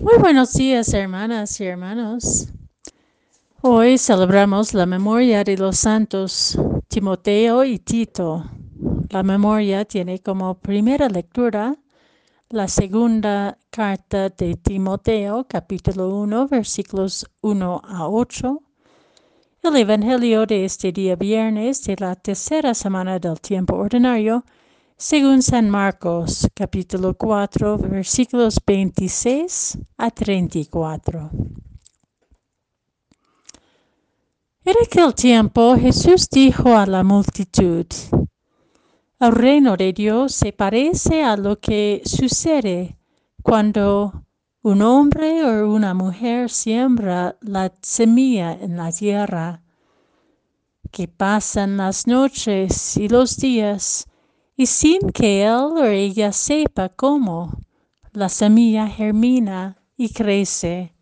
Muy buenos días, hermanas y hermanos. Hoy celebramos la memoria de los santos Timoteo y Tito. La memoria tiene como primera lectura la segunda carta de Timoteo, capítulo 1, versículos 1 a 8. El Evangelio de este día viernes de la tercera semana del tiempo ordinario según San Marcos capítulo 4 versículos 26 a 34. En aquel tiempo Jesús dijo a la multitud, el reino de Dios se parece a lo que sucede cuando un hombre o una mujer siembra la semilla en la tierra, que pasan las noches y los días y sin que él o ella sepa cómo, la semilla germina y crece.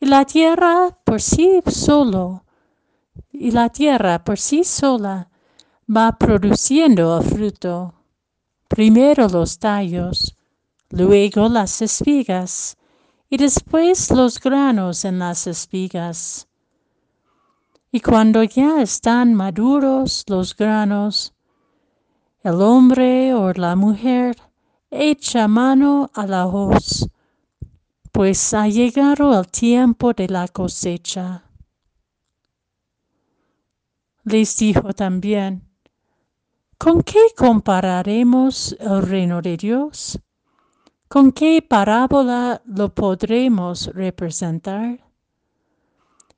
Y la tierra por sí solo, y la tierra por sí sola va produciendo el fruto. Primero los tallos, luego las espigas, y después los granos en las espigas. Y cuando ya están maduros los granos, el hombre o la mujer echa mano a la hoz, pues ha llegado el tiempo de la cosecha. Les dijo también, ¿con qué compararemos el reino de Dios? ¿Con qué parábola lo podremos representar?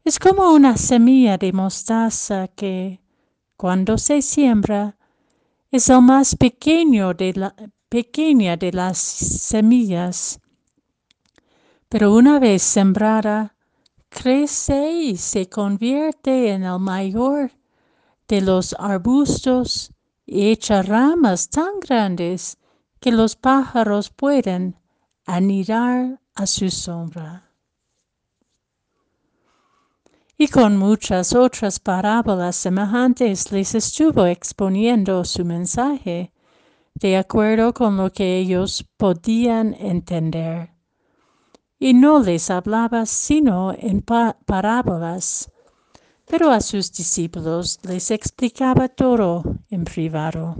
Es como una semilla de mostaza que, cuando se siembra, es el más pequeño de la, pequeña de las semillas, pero una vez sembrada, crece y se convierte en el mayor de los arbustos y echa ramas tan grandes que los pájaros pueden anidar a su sombra y con muchas otras parábolas semejantes les estuvo exponiendo su mensaje, de acuerdo con lo que ellos podían entender. Y no les hablaba sino en parábolas, pero a sus discípulos les explicaba todo en privado.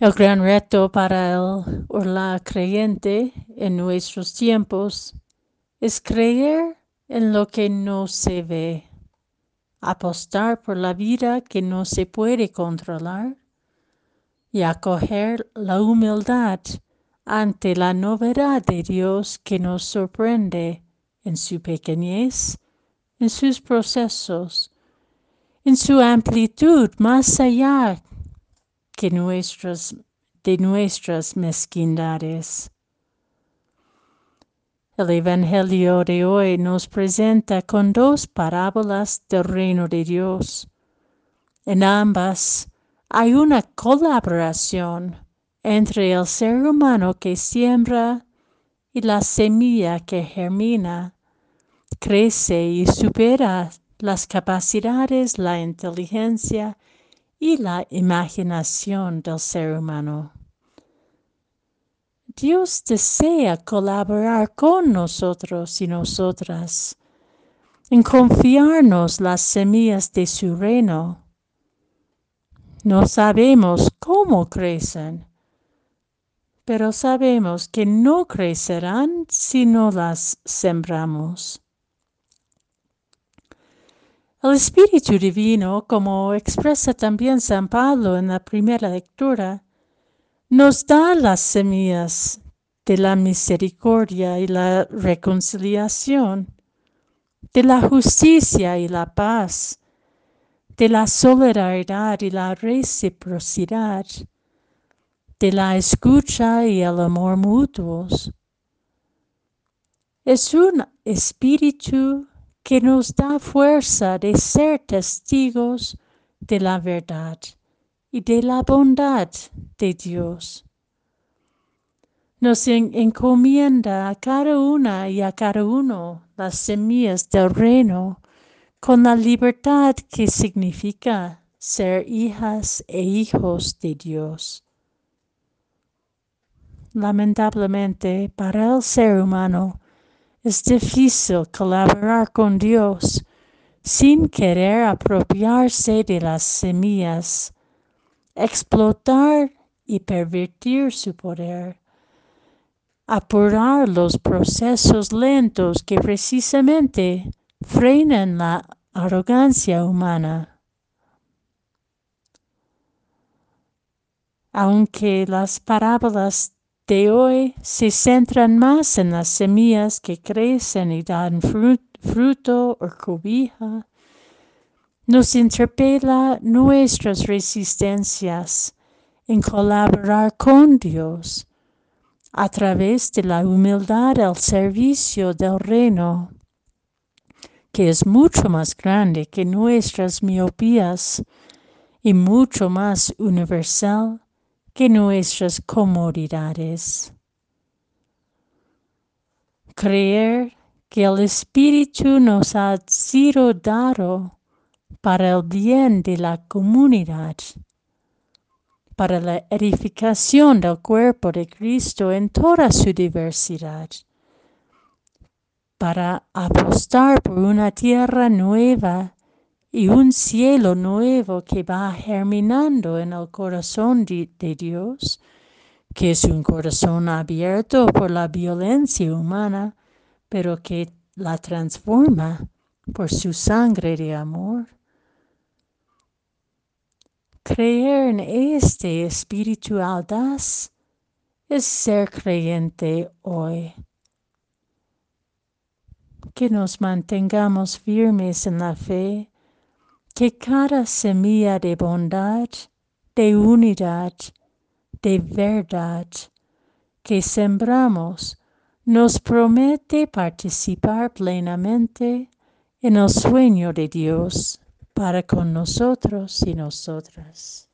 El gran reto para el o la creyente en nuestros tiempos es creer en lo que no se ve, apostar por la vida que no se puede controlar y acoger la humildad ante la novedad de Dios que nos sorprende en su pequeñez, en sus procesos, en su amplitud más allá que de nuestras mezquindades. El Evangelio de hoy nos presenta con dos parábolas del reino de Dios. En ambas hay una colaboración entre el ser humano que siembra y la semilla que germina, crece y supera las capacidades, la inteligencia y la imaginación del ser humano. Dios desea colaborar con nosotros y nosotras en confiarnos las semillas de su reino. No sabemos cómo crecen, pero sabemos que no crecerán si no las sembramos. El Espíritu Divino, como expresa también San Pablo en la primera lectura, nos da las semillas de la misericordia y la reconciliación, de la justicia y la paz, de la solidaridad y la reciprocidad, de la escucha y el amor mutuos. Es un espíritu que nos da fuerza de ser testigos de la verdad y de la bondad de Dios. Nos encomienda a cada una y a cada uno las semillas del reino con la libertad que significa ser hijas e hijos de Dios. lamentablemente, para el ser humano es difícil colaborar con Dios sin querer apropiarse de las semillas, explotar y pervertir su poder, apurar los procesos lentos que precisamente frenan la arrogancia humana. Aunque las parábolas de hoy se centran más en las semillas que crecen y dan fruto o cobija, nos interpela nuestras resistencias en colaborar con Dios a través de la humildad al servicio del reino, que es mucho más grande que nuestras miopías y mucho más universal que nuestras comodidades. Creer que el Espíritu nos ha sido dado para el bien de la comunidad, para la edificación del cuerpo de Cristo en toda su diversidad, para apostar por una tierra nueva y un cielo nuevo que va germinando en el corazón de, Dios, que es un corazón abierto por la violencia humana, pero que la transforma por su sangre de amor. Creer en este espíritu es ser creyente hoy. Que nos mantengamos firmes en la fe que cada semilla de bondad, de unidad, de verdad que sembramos nos promete participar plenamente en el sueño de Dios para con nosotros y nosotras.